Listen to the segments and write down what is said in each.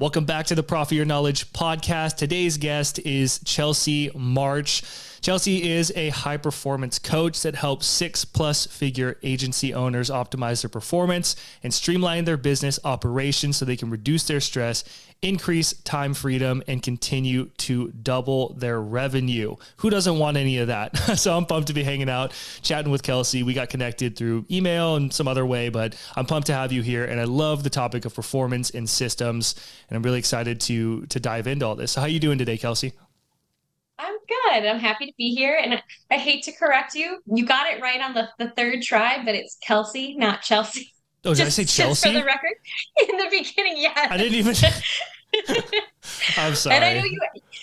Welcome back to the Profit Your Knowledge podcast. Today's guest is Chelsea March. Chelsea is a high performance coach that helps six plus figure agency owners optimize their performance and streamline their business operations so they can reduce their stress, increase time freedom, and continue to double their revenue. Who doesn't want any of that? so I'm pumped to be hanging out, chatting with Kelsey. We got connected through email and some other way, but I'm pumped to have you here. And I love the topic of performance and systems. And I'm really excited to to dive into all this. So how are you doing today, Kelsey? I'm good. I'm happy to be here. And I, I hate to correct you. You got it right on the, the third try, but it's Kelsey, not Chelsea. Oh, did just, I say Chelsea? for the record, in the beginning, yeah. I didn't even. I'm sorry. And I know you.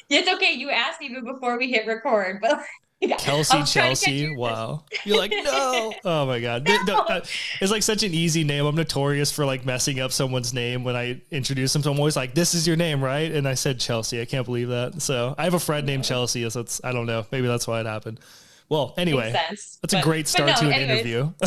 It's okay. You asked even before we hit record, but yeah. Kelsey Chelsea. Wow. You're like, no. Oh my God. No. Uh, it's like such an easy name. I'm notorious for like messing up someone's name when I introduce them. So I'm always like, this is your name, right? And I said Chelsea. I can't believe that. So I have a friend named Chelsea. So it's, I don't know. Maybe that's why it happened. Well, anyway, that's but, a great start no, to an anyways, interview.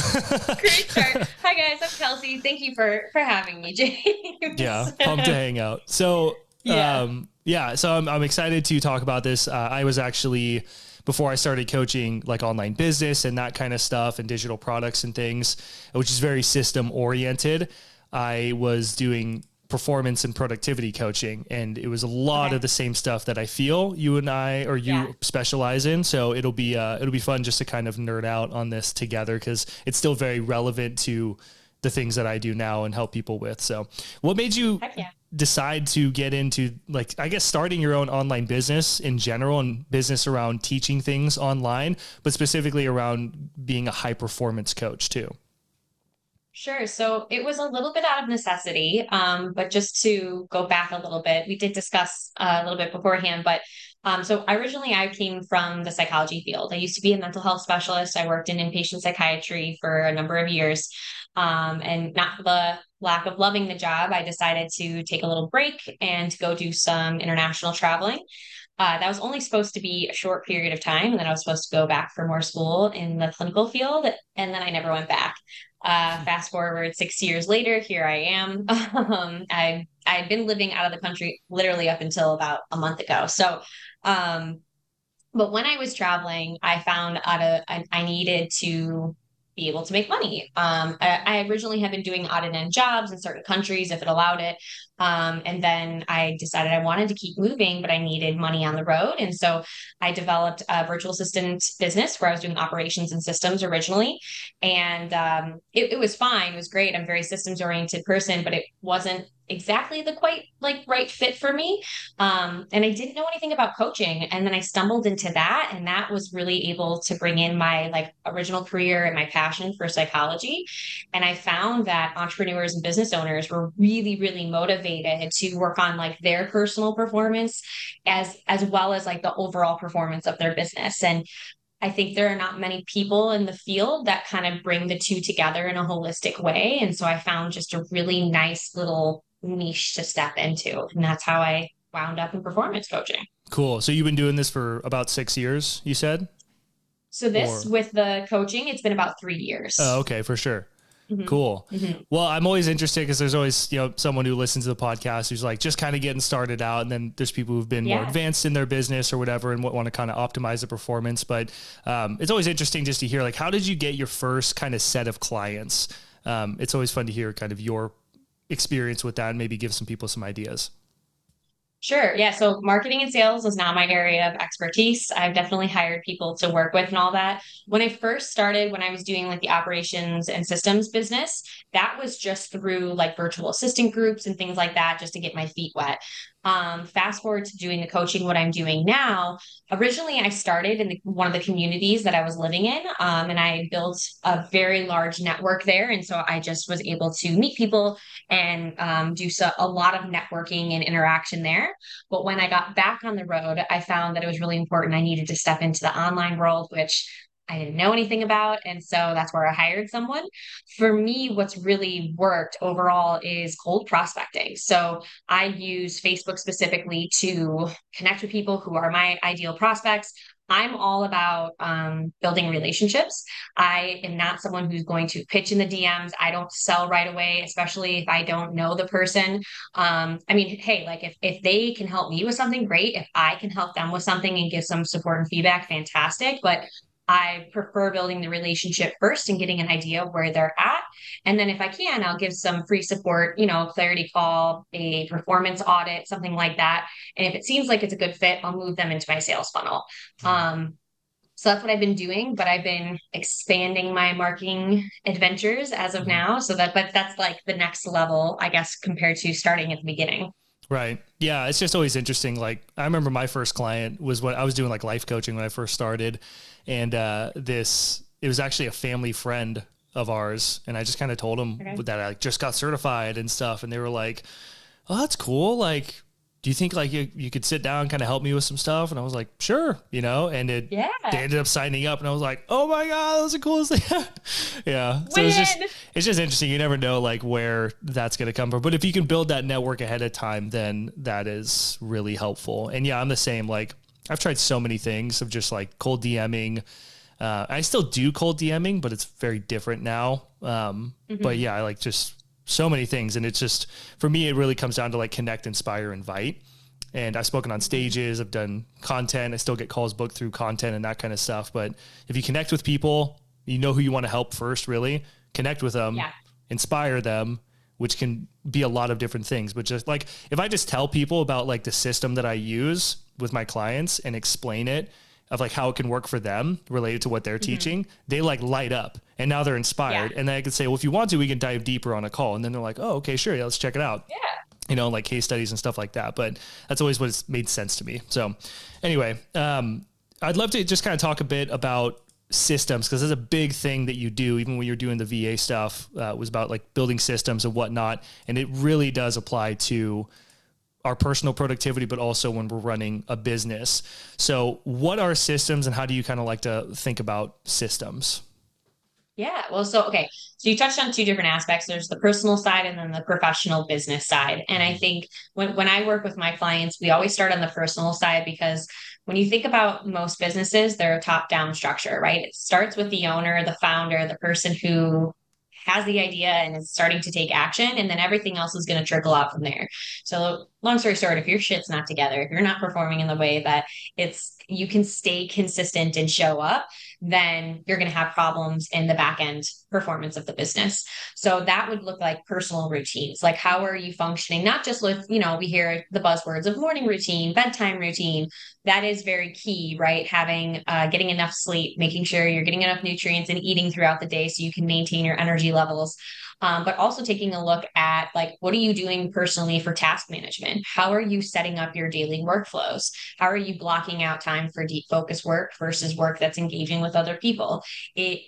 great start. Hi guys, I'm Kelsey. Thank you for for having me, James. Yeah, pumped to hang out. So, yeah, um, yeah. So I'm I'm excited to talk about this. Uh, I was actually before I started coaching like online business and that kind of stuff and digital products and things, which is very system oriented. I was doing performance and productivity coaching and it was a lot okay. of the same stuff that I feel you and I or you yeah. specialize in so it'll be uh, it'll be fun just to kind of nerd out on this together cuz it's still very relevant to the things that I do now and help people with so what made you yeah decide to get into like I guess starting your own online business in general and business around teaching things online, but specifically around being a high performance coach too? Sure. So it was a little bit out of necessity, um, but just to go back a little bit, we did discuss uh, a little bit beforehand. But um, so originally, I came from the psychology field. I used to be a mental health specialist. I worked in inpatient psychiatry for a number of years, um, and not the lack of loving the job, I decided to take a little break and go do some international traveling. Uh, that was only supposed to be a short period of time, and then I was supposed to go back for more school in the clinical field, and then I never went back. Uh, fast forward six years later, here I am. um, I I'd been living out of the country literally up until about a month ago. So, um, but when I was traveling, I found out a, I, I needed to be able to make money. Um, I, I, originally had been doing odd and end jobs in certain countries if it allowed it. Um, and then I decided I wanted to keep moving, but I needed money on the road. And so I developed a virtual assistant business where I was doing operations and systems originally. And um, it, it was fine. It was great. I'm a very systems oriented person, but it wasn't exactly the quite like right fit for me. Um, and I didn't know anything about coaching. And then I stumbled into that. And that was really able to bring in my like original career and my passion for psychology. And I found that entrepreneurs and business owners were really, really motivated to work on like their personal performance as as well as like the overall performance of their business. And I think there are not many people in the field that kind of bring the two together in a holistic way. And so I found just a really nice little niche to step into. And that's how I wound up in performance coaching. Cool. So you've been doing this for about six years, you said? So this or... with the coaching, it's been about three years. Oh, okay, for sure. Mm-hmm. Cool. Mm-hmm. Well, I'm always interested because there's always you know someone who listens to the podcast who's like just kind of getting started out, and then there's people who've been yeah. more advanced in their business or whatever, and want to kind of optimize the performance. But um, it's always interesting just to hear like how did you get your first kind of set of clients? Um, it's always fun to hear kind of your experience with that and maybe give some people some ideas. Sure. Yeah. So marketing and sales is not my area of expertise. I've definitely hired people to work with and all that. When I first started, when I was doing like the operations and systems business, that was just through like virtual assistant groups and things like that, just to get my feet wet. Um, fast forward to doing the coaching, what I'm doing now. Originally, I started in the, one of the communities that I was living in, um, and I built a very large network there. And so I just was able to meet people and um, do so, a lot of networking and interaction there. But when I got back on the road, I found that it was really important. I needed to step into the online world, which I didn't know anything about. And so that's where I hired someone. For me, what's really worked overall is cold prospecting. So I use Facebook specifically to connect with people who are my ideal prospects. I'm all about um, building relationships. I am not someone who's going to pitch in the DMs. I don't sell right away, especially if I don't know the person. Um, I mean, hey, like if if they can help me with something, great. If I can help them with something and give some support and feedback, fantastic. But I prefer building the relationship first and getting an idea of where they're at. And then if I can, I'll give some free support, you know, a clarity call, a performance audit, something like that. And if it seems like it's a good fit, I'll move them into my sales funnel. Mm-hmm. Um, so that's what I've been doing, but I've been expanding my marketing adventures as of mm-hmm. now. So that, but that's like the next level, I guess, compared to starting at the beginning. Right. Yeah. It's just always interesting. Like I remember my first client was what I was doing like life coaching when I first started. And uh, this, it was actually a family friend of ours. And I just kind of told them okay. that I just got certified and stuff. And they were like, oh, that's cool. Like, do you think like you, you could sit down and kind of help me with some stuff? And I was like, sure, you know, and it, yeah. they ended up signing up and I was like, oh my God, that was the coolest thing. yeah. So it's just, it's just interesting. You never know like where that's going to come from, but if you can build that network ahead of time, then that is really helpful. And yeah, I'm the same. Like I've tried so many things of just like cold DMing. Uh, I still do cold DMing, but it's very different now. Um, mm-hmm. but yeah, I like just so many things. And it's just, for me, it really comes down to like connect, inspire, invite. And I've spoken on stages, I've done content, I still get calls booked through content and that kind of stuff. But if you connect with people, you know who you want to help first, really connect with them, yeah. inspire them, which can be a lot of different things. But just like if I just tell people about like the system that I use with my clients and explain it of like how it can work for them related to what they're mm-hmm. teaching, they like light up and now they're inspired. Yeah. And then I can say, well, if you want to, we can dive deeper on a call. And then they're like, oh, okay, sure. Yeah, let's check it out. Yeah. You know, like case studies and stuff like that. But that's always what it's made sense to me. So anyway, um, I'd love to just kind of talk a bit about systems because there's a big thing that you do even when you're doing the VA stuff uh, was about like building systems and whatnot and it really does apply to our personal productivity, but also when we're running a business. So, what are systems and how do you kind of like to think about systems? Yeah. Well, so, okay. So, you touched on two different aspects there's the personal side and then the professional business side. And I mm-hmm. think when, when I work with my clients, we always start on the personal side because when you think about most businesses, they're a top down structure, right? It starts with the owner, the founder, the person who has the idea and is starting to take action and then everything else is going to trickle out from there. So long story short if your shit's not together if you're not performing in the way that it's you can stay consistent and show up then you're going to have problems in the back end performance of the business. So that would look like personal routines. Like how are you functioning? Not just with, you know, we hear the buzzwords of morning routine, bedtime routine. That is very key, right? Having uh, getting enough sleep, making sure you're getting enough nutrients and eating throughout the day so you can maintain your energy levels um, but also taking a look at like what are you doing personally for task management? How are you setting up your daily workflows? How are you blocking out time for deep focus work versus work that's engaging with other people? It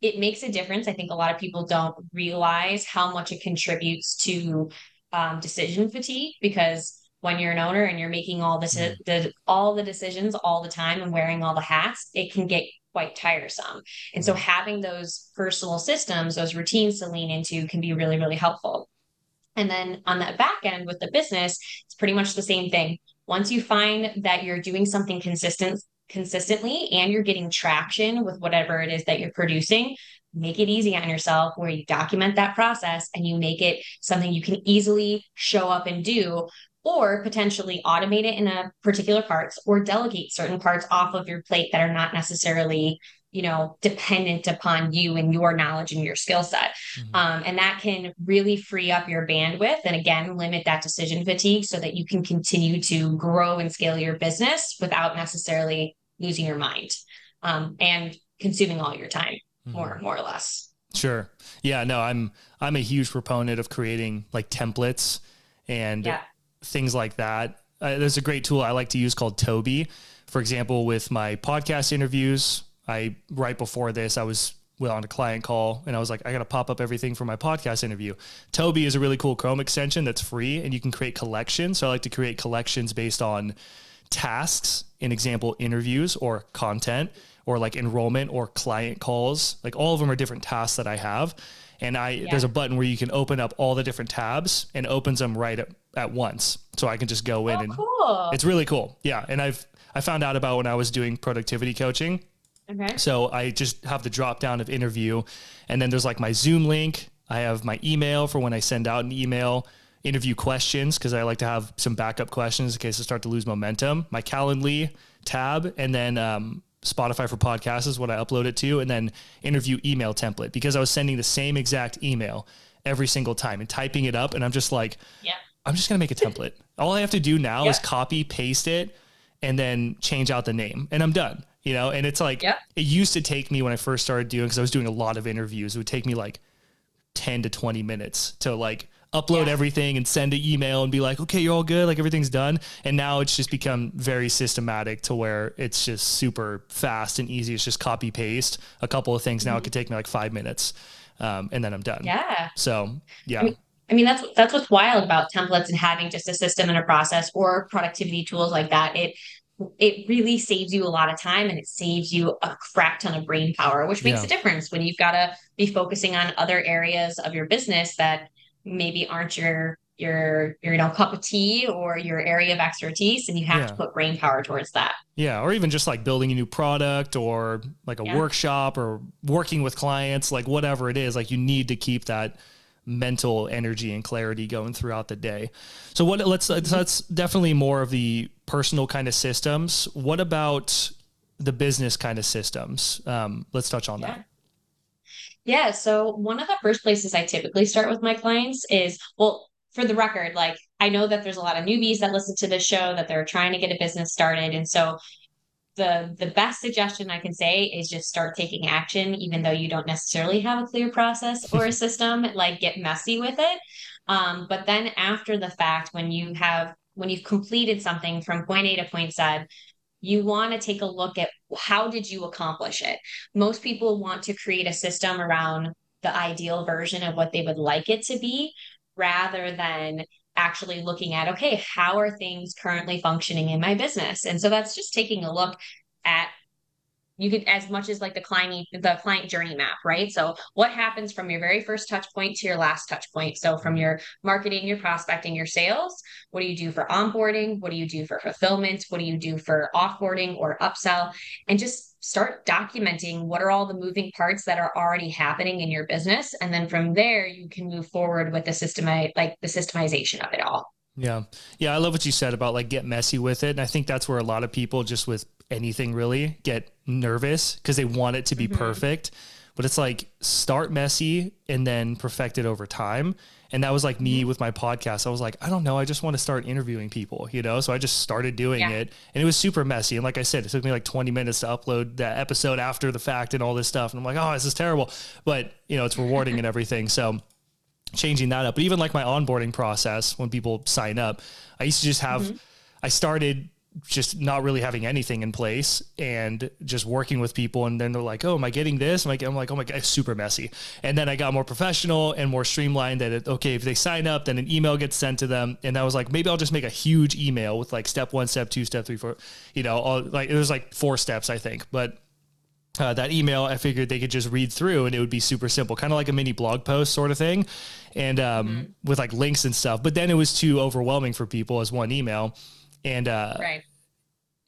it makes a difference. I think a lot of people don't realize how much it contributes to um, decision fatigue because when you're an owner and you're making all this mm-hmm. the, all the decisions all the time and wearing all the hats it can get quite tiresome. And so mm-hmm. having those personal systems, those routines to lean into can be really, really helpful. And then on that back end with the business, it's pretty much the same thing. Once you find that you're doing something consistent consistently and you're getting traction with whatever it is that you're producing, make it easy on yourself where you document that process and you make it something you can easily show up and do or potentially automate it in a particular parts or delegate certain parts off of your plate that are not necessarily you know dependent upon you and your knowledge and your skill set mm-hmm. um, and that can really free up your bandwidth and again limit that decision fatigue so that you can continue to grow and scale your business without necessarily losing your mind um, and consuming all your time mm-hmm. more more or less sure yeah no i'm i'm a huge proponent of creating like templates and yeah things like that. Uh, there's a great tool I like to use called Toby. For example, with my podcast interviews, I right before this I was on a client call and I was like, I got to pop up everything for my podcast interview. Toby is a really cool Chrome extension that's free and you can create collections. So I like to create collections based on tasks, in example, interviews or content or like enrollment or client calls. Like all of them are different tasks that I have and I yeah. there's a button where you can open up all the different tabs and opens them right at, at once. So I can just go in oh, and cool. it's really cool. Yeah, and I've I found out about when I was doing productivity coaching. Okay. So I just have the drop down of interview, and then there's like my Zoom link. I have my email for when I send out an email, interview questions because I like to have some backup questions in case I start to lose momentum. My Calendly tab, and then um, Spotify for podcasts is what I upload it to, and then interview email template because I was sending the same exact email every single time and typing it up, and I'm just like, yeah. I'm just gonna make a template. All I have to do now yeah. is copy, paste it, and then change out the name, and I'm done. You know, and it's like yeah. it used to take me when I first started doing because I was doing a lot of interviews. It would take me like 10 to 20 minutes to like upload yeah. everything and send an email and be like, okay, you're all good, like everything's done. And now it's just become very systematic to where it's just super fast and easy. It's just copy paste a couple of things. Now mm-hmm. it could take me like five minutes, um, and then I'm done. Yeah. So yeah. I mean, I mean that's that's what's wild about templates and having just a system and a process or productivity tools like that. It it really saves you a lot of time and it saves you a crap ton of brain power, which makes yeah. a difference when you've got to be focusing on other areas of your business that maybe aren't your your your you know cup of tea or your area of expertise and you have yeah. to put brain power towards that yeah or even just like building a new product or like a yeah. workshop or working with clients like whatever it is like you need to keep that mental energy and clarity going throughout the day so what let's that's definitely more of the personal kind of systems what about the business kind of systems um, let's touch on yeah. that yeah. So one of the first places I typically start with my clients is, well, for the record, like I know that there's a lot of newbies that listen to this show that they're trying to get a business started. And so the the best suggestion I can say is just start taking action, even though you don't necessarily have a clear process or a system, like get messy with it. Um, but then after the fact, when you have when you've completed something from point A to point Z, you want to take a look at how did you accomplish it most people want to create a system around the ideal version of what they would like it to be rather than actually looking at okay how are things currently functioning in my business? And so that's just taking a look at you could as much as like the client the client journey map right? So what happens from your very first touch point to your last touch point? So from your marketing your prospecting your sales what do you do for onboarding? What do you do for fulfillment? What do you do for offboarding or upsell? And just start documenting what are all the moving parts that are already happening in your business. And then from there you can move forward with the system like the systemization of it all yeah. Yeah. I love what you said about like get messy with it. And I think that's where a lot of people just with anything really get nervous because they want it to be mm-hmm. perfect. But it's like start messy and then perfect it over time. And that was like me mm-hmm. with my podcast. I was like, I don't know. I just want to start interviewing people, you know? So I just started doing yeah. it and it was super messy. And like I said, it took me like 20 minutes to upload that episode after the fact and all this stuff. And I'm like, oh, this is terrible. But, you know, it's rewarding and everything. So, changing that up. But even like my onboarding process when people sign up, I used to just have, mm-hmm. I started just not really having anything in place and just working with people. And then they're like, oh, am I getting this? I'm like, I'm like, oh my God, it's super messy. And then I got more professional and more streamlined that, it, okay, if they sign up, then an email gets sent to them. And I was like, maybe I'll just make a huge email with like step one, step two, step three, four, you know, all, like it was like four steps, I think. But uh, that email, I figured they could just read through and it would be super simple, kind of like a mini blog post sort of thing, and um, mm-hmm. with like links and stuff. But then it was too overwhelming for people as one email, and uh, right.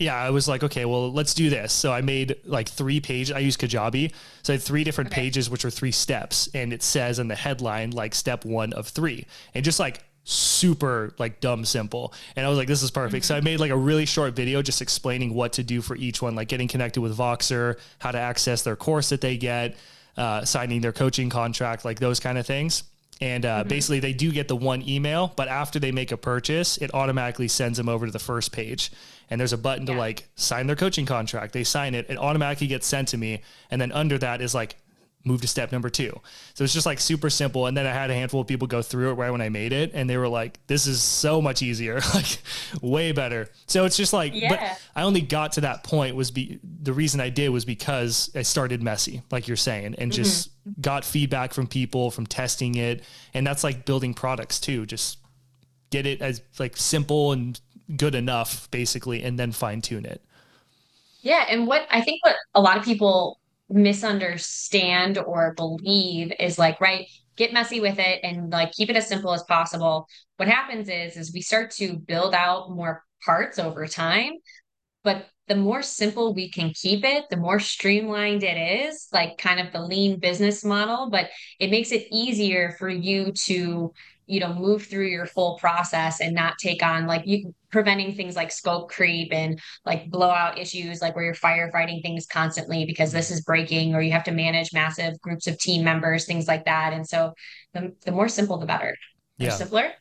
Yeah, I was like, okay, well, let's do this. So I made like three pages. I use Kajabi. So I had three different okay. pages, which are three steps. And it says in the headline, like step one of three. And just like super like dumb simple. And I was like, this is perfect. So I made like a really short video just explaining what to do for each one, like getting connected with Voxer, how to access their course that they get, uh, signing their coaching contract, like those kind of things. And uh, mm-hmm. basically, they do get the one email, but after they make a purchase, it automatically sends them over to the first page. And there's a button yeah. to like sign their coaching contract. They sign it, it automatically gets sent to me. And then under that is like move to step number two. So it's just like super simple. And then I had a handful of people go through it right when I made it, and they were like, "This is so much easier, like way better." So it's just like, yeah. but I only got to that point was be the reason I did was because I started messy, like you're saying, and just mm-hmm. got feedback from people from testing it, and that's like building products too. Just get it as like simple and good enough, basically, and then fine tune it. Yeah, and what I think what a lot of people misunderstand or believe is like, right, get messy with it and like keep it as simple as possible. What happens is is we start to build out more parts over time, but the more simple we can keep it, the more streamlined it is, like kind of the lean business model, but it makes it easier for you to you know move through your full process and not take on like you preventing things like scope creep and like blowout issues like where you're firefighting things constantly because this is breaking or you have to manage massive groups of team members things like that. And so the, the more simple the better. The yeah. simpler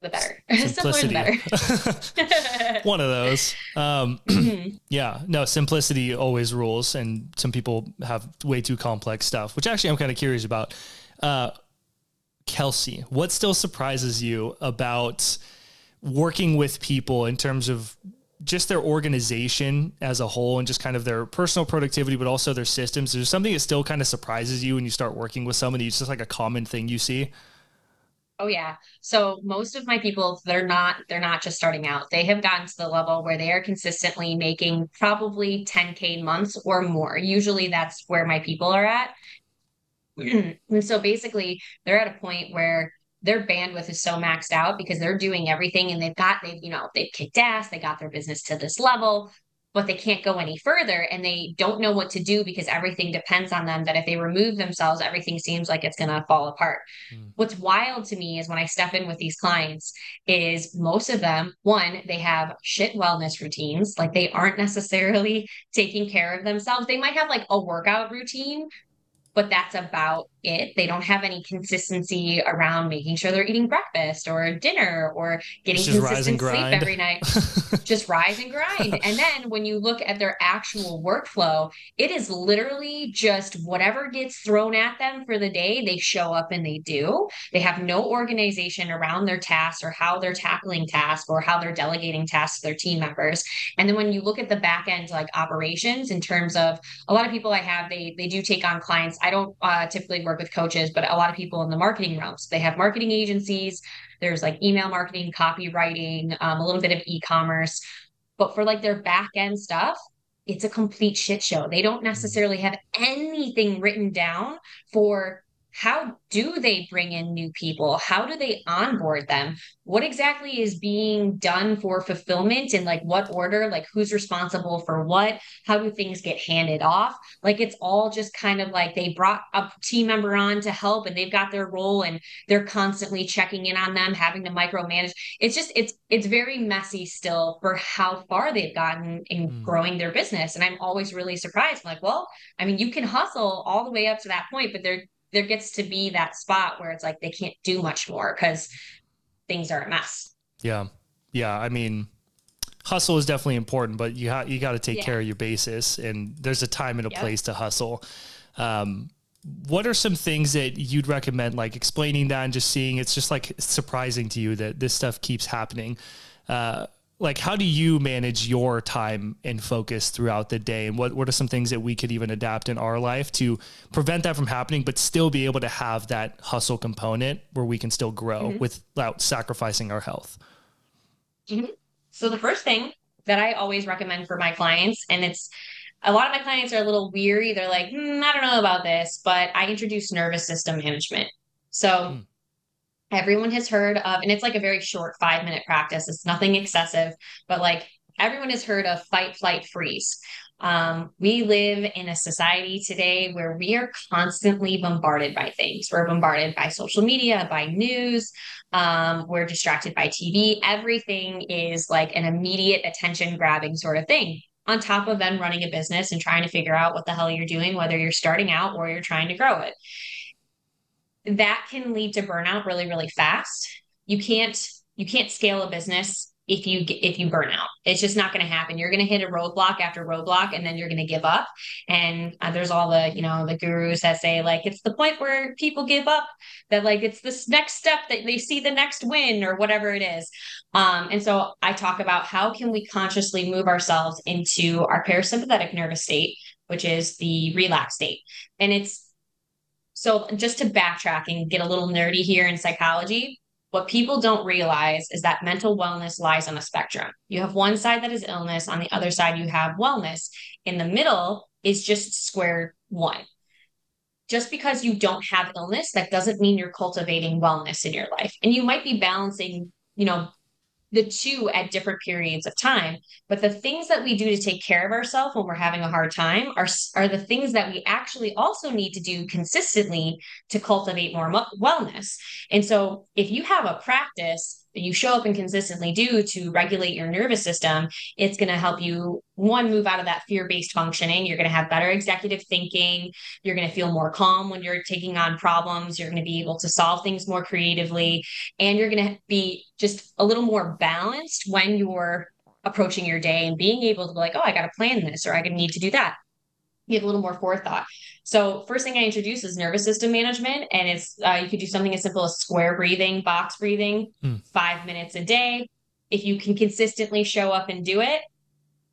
the better. Simplicity simpler the better. One of those. Um, yeah no simplicity always rules and some people have way too complex stuff which actually i'm kind of curious about. Uh, Kelsey, what still surprises you about working with people in terms of just their organization as a whole and just kind of their personal productivity, but also their systems? There's something that still kind of surprises you when you start working with somebody. It's just like a common thing you see. Oh yeah. So most of my people, they're not, they're not just starting out. They have gotten to the level where they are consistently making probably 10K months or more. Usually that's where my people are at. and so basically they're at a point where their bandwidth is so maxed out because they're doing everything and they've got they've you know they've kicked ass they got their business to this level but they can't go any further and they don't know what to do because everything depends on them that if they remove themselves everything seems like it's going to fall apart mm. what's wild to me is when i step in with these clients is most of them one they have shit wellness routines like they aren't necessarily taking care of themselves they might have like a workout routine but that's about it. They don't have any consistency around making sure they're eating breakfast or dinner or getting consistent sleep every night. just rise and grind. And then when you look at their actual workflow, it is literally just whatever gets thrown at them for the day, they show up and they do. They have no organization around their tasks or how they're tackling tasks or how they're delegating tasks to their team members. And then when you look at the back end like operations in terms of a lot of people I have, they they do take on clients. I don't uh, typically work with coaches, but a lot of people in the marketing realms. They have marketing agencies. There's like email marketing, copywriting, um, a little bit of e-commerce. But for like their back end stuff, it's a complete shit show. They don't necessarily have anything written down for how do they bring in new people? How do they onboard them? What exactly is being done for fulfillment and like what order? Like who's responsible for what? How do things get handed off? Like it's all just kind of like they brought a team member on to help and they've got their role and they're constantly checking in on them, having to micromanage. It's just it's it's very messy still for how far they've gotten in mm. growing their business. And I'm always really surprised. I'm like, well, I mean, you can hustle all the way up to that point, but there there gets to be that spot where it's like they can't do much more because things are a mess. Yeah. Yeah. I mean, hustle is definitely important, but you ha- you got to take yeah. care of your basis and there's a time and a yep. place to hustle. Um, what are some things that you'd recommend, like explaining that and just seeing it's just like surprising to you that this stuff keeps happening? Uh, like how do you manage your time and focus throughout the day? And what, what are some things that we could even adapt in our life to prevent that from happening but still be able to have that hustle component where we can still grow mm-hmm. without sacrificing our health? Mm-hmm. so the first thing that i always recommend for my clients and it's a lot of my clients are a little weary. They're like hmm, i don't know about this but i introduce nervous system management. So mm everyone has heard of, and it's like a very short five minute practice. It's nothing excessive, but like everyone has heard of fight, flight, freeze. Um, we live in a society today where we are constantly bombarded by things. We're bombarded by social media, by news. Um, we're distracted by TV. Everything is like an immediate attention grabbing sort of thing. On top of then running a business and trying to figure out what the hell you're doing, whether you're starting out or you're trying to grow it that can lead to burnout really really fast. You can't you can't scale a business if you if you burn out. It's just not going to happen. You're going to hit a roadblock after roadblock and then you're going to give up. And uh, there's all the you know the gurus that say like it's the point where people give up that like it's this next step that they see the next win or whatever it is. Um, and so i talk about how can we consciously move ourselves into our parasympathetic nervous state which is the relaxed state. And it's so, just to backtrack and get a little nerdy here in psychology, what people don't realize is that mental wellness lies on a spectrum. You have one side that is illness, on the other side, you have wellness. In the middle is just square one. Just because you don't have illness, that doesn't mean you're cultivating wellness in your life. And you might be balancing, you know, the two at different periods of time. But the things that we do to take care of ourselves when we're having a hard time are, are the things that we actually also need to do consistently to cultivate more wellness. And so if you have a practice you show up and consistently do to regulate your nervous system, it's going to help you one move out of that fear-based functioning. You're going to have better executive thinking. You're going to feel more calm when you're taking on problems. You're going to be able to solve things more creatively, and you're going to be just a little more balanced when you're approaching your day and being able to be like, oh, I got to plan this or I need to do that. You have a little more forethought. So first thing I introduce is nervous system management, and it's uh, you could do something as simple as square breathing, box breathing, mm. five minutes a day. If you can consistently show up and do it,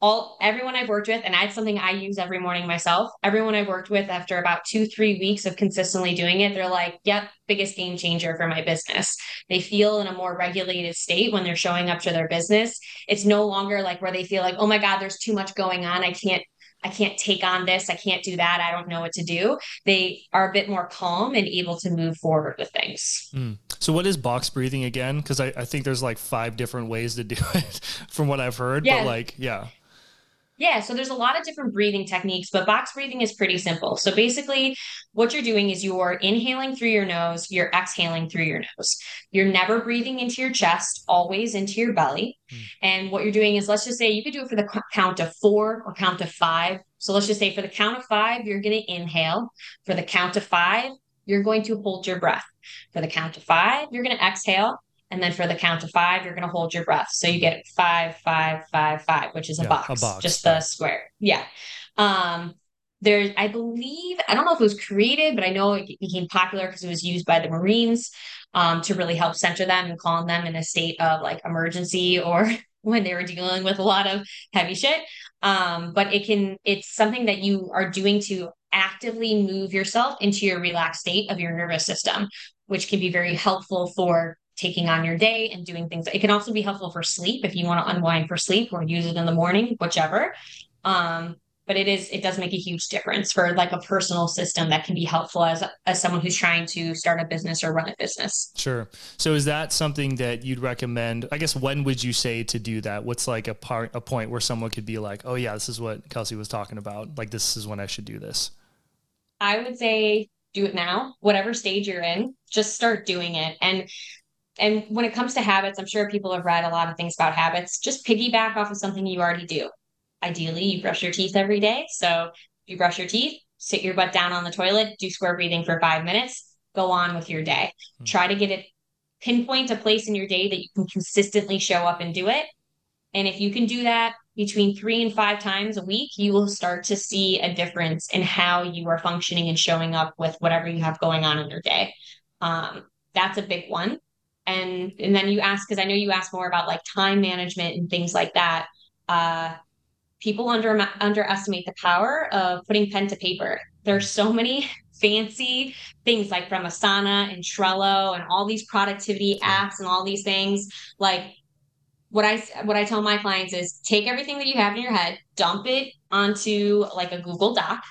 all everyone I've worked with, and that's something I use every morning myself. Everyone I've worked with after about two, three weeks of consistently doing it, they're like, yep, biggest game changer for my business. They feel in a more regulated state when they're showing up to their business. It's no longer like where they feel like, oh my God, there's too much going on. I can't I can't take on this. I can't do that. I don't know what to do. They are a bit more calm and able to move forward with things. Mm. So, what is box breathing again? Because I, I, think there's like five different ways to do it from what I've heard. Yeah. But, like, yeah. Yeah, so there's a lot of different breathing techniques, but box breathing is pretty simple. So basically, what you're doing is you're inhaling through your nose, you're exhaling through your nose. You're never breathing into your chest, always into your belly. Mm. And what you're doing is, let's just say you could do it for the count of four or count of five. So let's just say for the count of five, you're going to inhale. For the count of five, you're going to hold your breath. For the count of five, you're going to exhale. And then for the count of five, you're going to hold your breath. So you get five, five, five, five, which is a, yeah, box, a box, just the square. Yeah. Um, there, I believe, I don't know if it was created, but I know it became popular because it was used by the Marines um, to really help center them and calm them in a state of like emergency or when they were dealing with a lot of heavy shit. Um, but it can, it's something that you are doing to actively move yourself into your relaxed state of your nervous system, which can be very helpful for taking on your day and doing things. It can also be helpful for sleep if you want to unwind for sleep or use it in the morning, whichever. Um, but it is it does make a huge difference for like a personal system that can be helpful as as someone who's trying to start a business or run a business. Sure. So is that something that you'd recommend? I guess when would you say to do that? What's like a part a point where someone could be like, "Oh yeah, this is what Kelsey was talking about. Like this is when I should do this." I would say do it now. Whatever stage you're in, just start doing it. And and when it comes to habits, I'm sure people have read a lot of things about habits. Just piggyback off of something you already do. Ideally, you brush your teeth every day. So if you brush your teeth, sit your butt down on the toilet, do square breathing for five minutes, go on with your day. Mm-hmm. Try to get it, pinpoint a place in your day that you can consistently show up and do it. And if you can do that between three and five times a week, you will start to see a difference in how you are functioning and showing up with whatever you have going on in your day. Um, that's a big one and and then you ask because i know you asked more about like time management and things like that uh, people under underestimate the power of putting pen to paper. There's so many fancy things like from asana and trello and all these productivity apps and all these things. Like what i what i tell my clients is take everything that you have in your head dump it onto like a google doc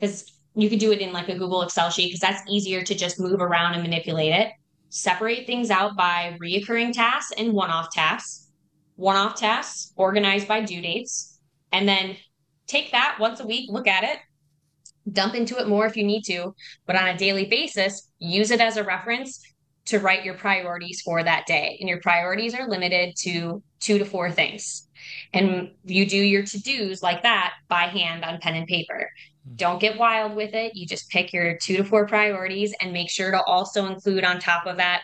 because you could do it in like a google excel sheet because that's easier to just move around and manipulate it separate things out by reoccurring tasks and one off tasks, one off tasks organized by due dates, and then take that once a week, look at it, dump into it more if you need to, but on a daily basis, use it as a reference to write your priorities for that day. And your priorities are limited to two to four things. And you do your to dos like that by hand on pen and paper. Don't get wild with it. You just pick your two to four priorities and make sure to also include on top of that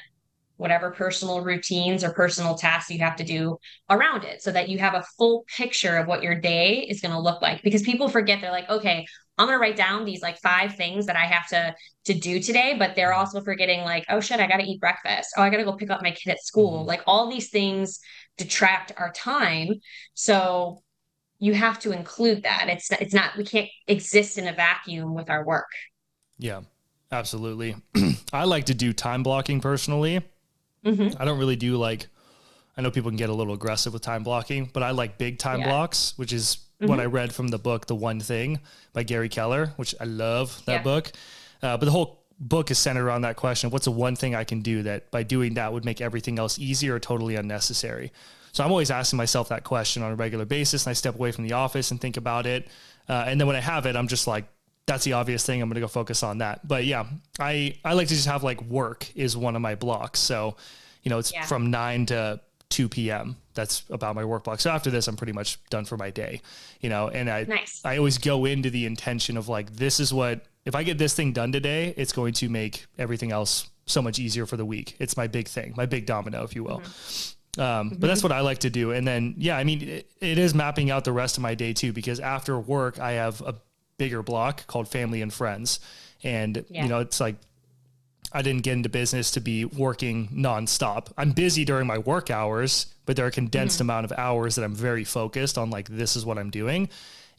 whatever personal routines or personal tasks you have to do around it so that you have a full picture of what your day is going to look like. Because people forget they're like okay i'm going to write down these like five things that i have to to do today but they're also forgetting like oh shit i got to eat breakfast. Oh i got to go pick up my kid at school. Mm-hmm. like all these things detract our time. So you have to include that. It's it's not we can't exist in a vacuum with our work. Yeah, absolutely. I like to do time blocking personally. Mm-hmm. I don't really do like. I know people can get a little aggressive with time blocking, but I like big time yeah. blocks, which is mm-hmm. what I read from the book, The One Thing by Gary Keller, which I love that yeah. book. Uh, but the whole book is centered around that question what's the one thing I can do that by doing that would make everything else easier or totally unnecessary? So I'm always asking myself that question on a regular basis. And I step away from the office and think about it. Uh, and then when I have it, I'm just like, that's the obvious thing. I'm going to go focus on that. But yeah, I, I like to just have like work is one of my blocks. So, you know, it's yeah. from nine to 2 p.m. That's about my work block. So after this, I'm pretty much done for my day, you know, and I, nice. I always go into the intention of like, this is what, if I get this thing done today, it's going to make everything else so much easier for the week. It's my big thing, my big domino, if you will. Mm-hmm. Um, mm-hmm. But that's what I like to do. And then, yeah, I mean, it, it is mapping out the rest of my day too, because after work, I have a bigger block called family and friends. And, yeah. you know, it's like I didn't get into business to be working nonstop. I'm busy during my work hours, but there are a condensed mm-hmm. amount of hours that I'm very focused on, like, this is what I'm doing.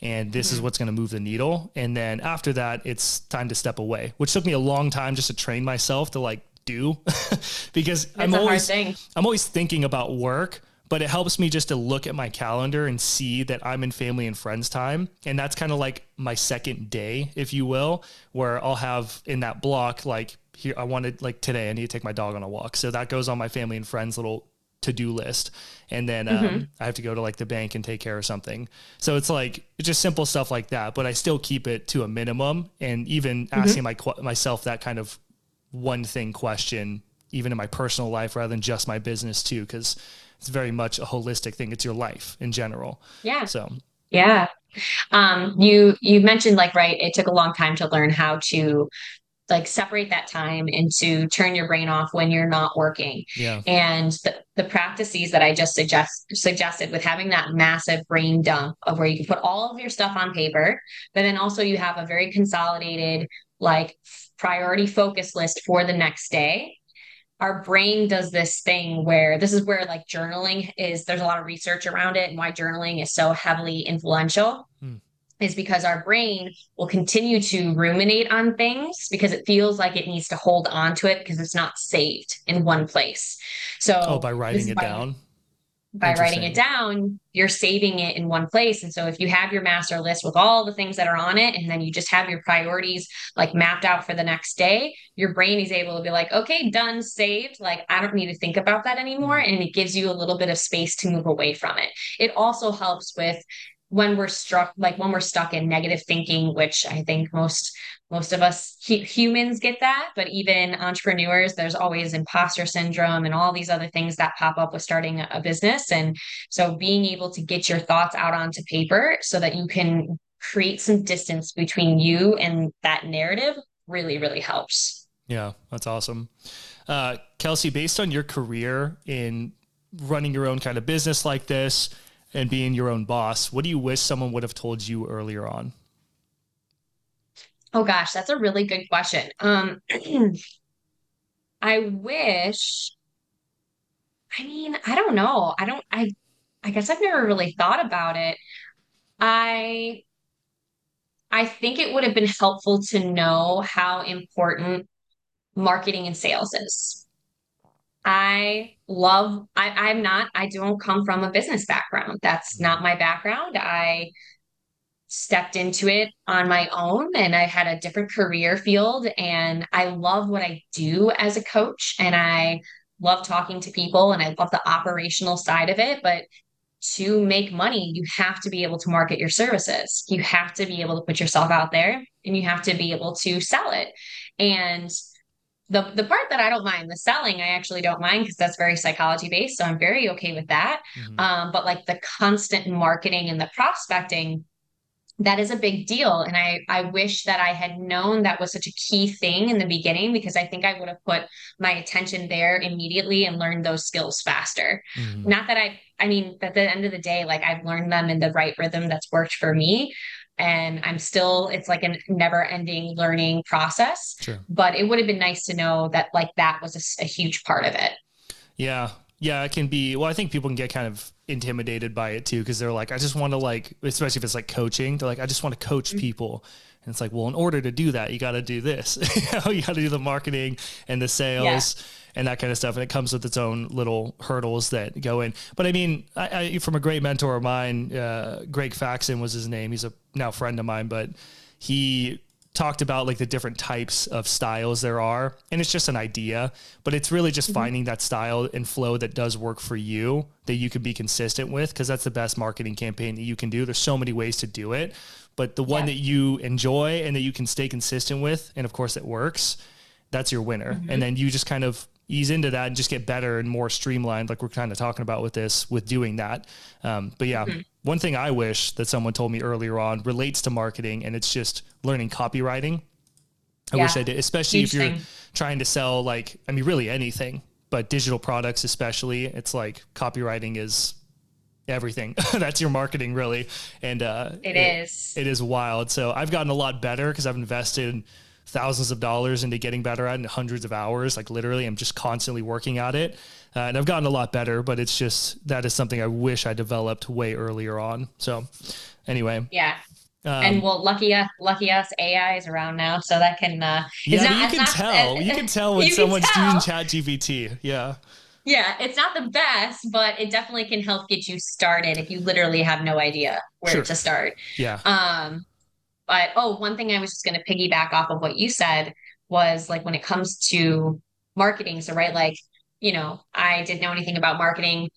And this mm-hmm. is what's going to move the needle. And then after that, it's time to step away, which took me a long time just to train myself to like do because it's I'm always, I'm always thinking about work, but it helps me just to look at my calendar and see that I'm in family and friends time. And that's kind of like my second day, if you will, where I'll have in that block, like here, I wanted like today, I need to take my dog on a walk. So that goes on my family and friends little to-do list and then um, mm-hmm. i have to go to like the bank and take care of something so it's like it's just simple stuff like that but i still keep it to a minimum and even mm-hmm. asking my myself that kind of one thing question even in my personal life rather than just my business too because it's very much a holistic thing. It's your life in general. Yeah. So yeah. Um, you you mentioned like right, it took a long time to learn how to like separate that time and to turn your brain off when you're not working. Yeah. And the, the practices that I just suggest suggested with having that massive brain dump of where you can put all of your stuff on paper, but then also you have a very consolidated like priority focus list for the next day. Our brain does this thing where this is where like journaling is there's a lot of research around it and why journaling is so heavily influential hmm. is because our brain will continue to ruminate on things because it feels like it needs to hold on to it because it's not saved in one place. So oh by writing it by, down by writing it down, you're saving it in one place. And so if you have your master list with all the things that are on it, and then you just have your priorities like mapped out for the next day, your brain is able to be like, okay, done, saved. Like, I don't need to think about that anymore. Mm-hmm. And it gives you a little bit of space to move away from it. It also helps with when we're struck like when we're stuck in negative thinking which i think most most of us humans get that but even entrepreneurs there's always imposter syndrome and all these other things that pop up with starting a business. And so being able to get your thoughts out onto paper so that you can create some distance between you and that narrative really really helps. Yeah that's awesome. Uh, kelsey based on your career in running your own kind of business like this and being your own boss, what do you wish someone would have told you earlier on? Oh gosh, that's a really good question. Um I wish I mean, I don't know. I don't I I guess I've never really thought about it. I I think it would have been helpful to know how important marketing and sales is. I love, I, I'm not, I don't come from a business background. That's mm-hmm. not my background. I stepped into it on my own and I had a different career field and I love what I do as a coach and I love talking to people and I love the operational side of it. But to make money, you have to be able to market your services. You have to be able to put yourself out there and you have to be able to sell it. And the the part that I don't mind, the selling, I actually don't mind because that's very psychology based. So I'm very okay with that. Mm-hmm. Um, but like the constant marketing and the prospecting, that is a big deal. And I I wish that I had known that was such a key thing in the beginning because I think I would have put my attention there immediately and learned those skills faster. Mm-hmm. Not that I I mean, at the end of the day, like I've learned them in the right rhythm that's worked for me and I'm still it's like a never ending learning process. Sure. But it would have been nice to know that like that was a, a huge part of it. Yeah. yeah, it can be. Well, I think people can get kind of intimidated by it too because they're like, I just want to like, especially if it's like coaching. They're like, I just want to coach mm-hmm. people. And it's like, well, in order to do that, you got to do this. you got to do the marketing and the sales yeah. and that kind of stuff. And it comes with its own little hurdles that go in. But I mean, I, I, from a great mentor of mine, uh, Greg Faxon was his name. He's a now friend of mine, but he talked about like the different types of styles there are and it's just an idea but it's really just mm-hmm. finding that style and flow that does work for you that you can be consistent with because that's the best marketing campaign that you can do there's so many ways to do it but the one yeah. that you enjoy and that you can stay consistent with and of course it works that's your winner mm-hmm. and then you just kind of ease into that and just get better and more streamlined like we're kind of talking about with this with doing that um, but yeah mm-hmm. one thing i wish that someone told me earlier on relates to marketing and it's just learning copywriting i yeah. wish i did especially Huge if you're thing. trying to sell like i mean really anything but digital products especially it's like copywriting is everything that's your marketing really and uh it, it is it is wild so i've gotten a lot better because i've invested thousands of dollars into getting better at it hundreds of hours. Like literally, I'm just constantly working at it. Uh, and I've gotten a lot better, but it's just that is something I wish I developed way earlier on. So, anyway. Yeah. Um, and well, lucky us, lucky us, AI is around now, so that can. Uh, yeah, not, you can not, tell. Uh, you can tell when someone's using Chat GPT. Yeah. Yeah, it's not the best, but it definitely can help get you started if you literally have no idea where sure. to start. Yeah. Um, but oh, one thing I was just going to piggyback off of what you said was like when it comes to marketing. So, right, like, you know, I didn't know anything about marketing.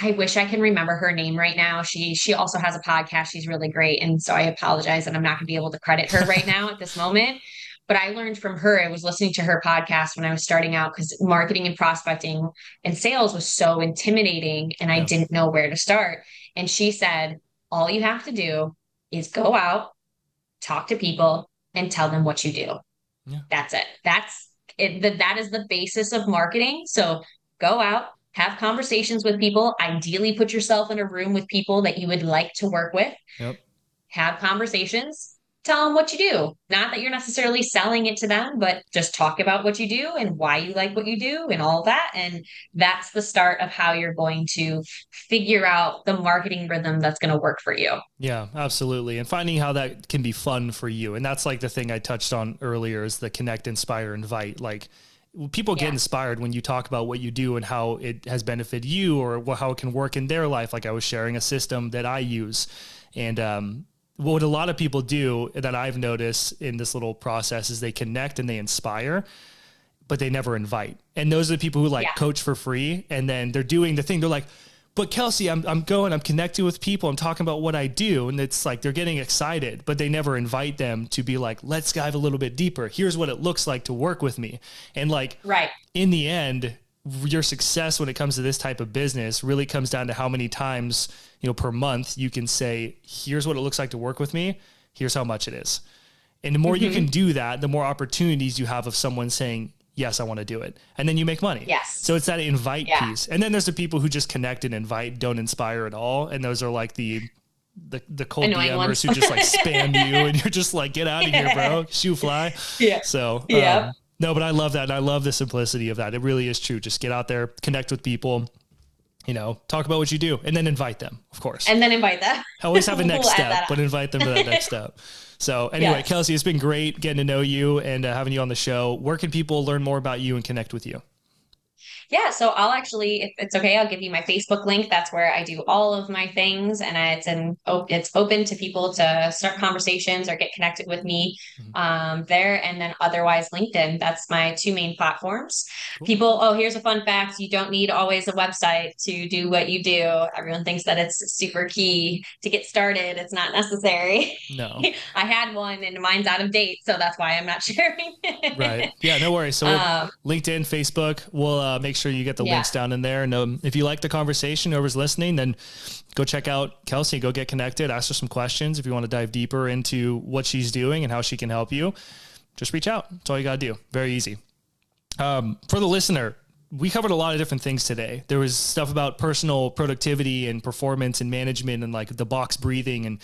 I wish I can remember her name right now. She she also has a podcast. She's really great. And so I apologize that I'm not going to be able to credit her right now at this moment. But I learned from her. I was listening to her podcast when I was starting out because marketing and prospecting and sales was so intimidating and I didn't know where to start. And she said, all you have to do is go out talk to people and tell them what you do. Yeah. That's it. That's it. The, that is the basis of marketing. So go out, have conversations with people. Ideally, put yourself in a room with people that you would like to work with. Yep. Have conversations tell them what you do. Not that you're necessarily selling it to them, but just talk about what you do and why you like what you do and all that. And that's the start of how you're going to figure out the marketing rhythm that's going to work for you. Yeah, absolutely. And finding how that can be fun for you. And that's like the thing I touched on earlier is the connect, inspire, invite. Like, people get yeah. inspired when you talk about what you do and how it has benefited you or how it can work in their life. Like I was sharing a system that I use, and um, what a lot of people do that I've noticed in this little process is they connect and they inspire, but they never invite. And those are the people who like yeah. coach for free and then they're doing the thing. They're like, but Kelsey, I'm, I'm going, I'm connecting with people. I'm talking about what I do. And it's like, they're getting excited, but they never invite them to be like, let's dive a little bit deeper. Here's what it looks like to work with me. And like, right. in the end, your success when it comes to this type of business really comes down to how many times you know per month you can say here's what it looks like to work with me here's how much it is and the more mm-hmm. you can do that the more opportunities you have of someone saying yes i want to do it and then you make money yes so it's that invite yeah. piece and then there's the people who just connect and invite don't inspire at all and those are like the the, the cold Annoying DMers who just like spam you and you're just like, get out of here, bro. Shoo fly. Yeah. So, yeah. Um, no, but I love that. And I love the simplicity of that. It really is true. Just get out there, connect with people, you know, talk about what you do and then invite them, of course. And then invite them. Always have a next we'll step, but invite them to that next step. So anyway. Kelsey, it's been great getting to know you and uh, having you on the show. Where can people learn more about you and connect with you? Yeah, so I'll actually, if it's okay, I'll give you my Facebook link. That's where I do all of my things, and it's an it's open to people to start conversations or get connected with me mm-hmm. um, there. And then otherwise, LinkedIn. That's my two main platforms. Cool. People, oh, here's a fun fact: you don't need always a website to do what you do. Everyone thinks that it's super key to get started. It's not necessary. No, I had one, and mine's out of date, so that's why I'm not sharing. right. Yeah. No worries. So um, LinkedIn, Facebook. We'll uh, make sure you get the yeah. links down in there. And um, if you like the conversation, whoever's listening, then go check out Kelsey, go get connected, ask her some questions. If you want to dive deeper into what she's doing and how she can help you, just reach out. That's all you got to do. Very easy. Um, for the listener, we covered a lot of different things today. There was stuff about personal productivity and performance and management and like the box breathing and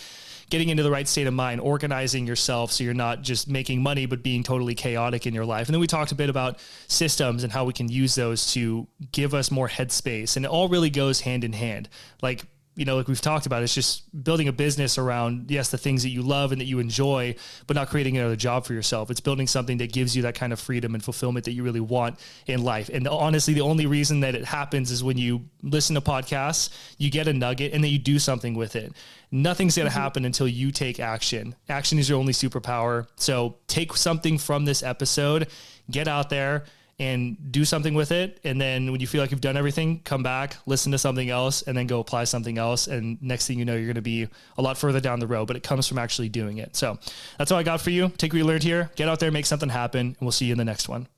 getting into the right state of mind, organizing yourself so you're not just making money, but being totally chaotic in your life. And then we talked a bit about systems and how we can use those to give us more headspace. And it all really goes hand in hand. Like you know, like we've talked about, it's just building a business around, yes, the things that you love and that you enjoy, but not creating another job for yourself. It's building something that gives you that kind of freedom and fulfillment that you really want in life. And honestly, the only reason that it happens is when you listen to podcasts, you get a nugget and then you do something with it. Nothing's going to mm-hmm. happen until you take action. Action is your only superpower. So take something from this episode, get out there and do something with it. And then when you feel like you've done everything, come back, listen to something else, and then go apply something else. And next thing you know, you're going to be a lot further down the road, but it comes from actually doing it. So that's all I got for you. Take what you learned here, get out there, make something happen, and we'll see you in the next one.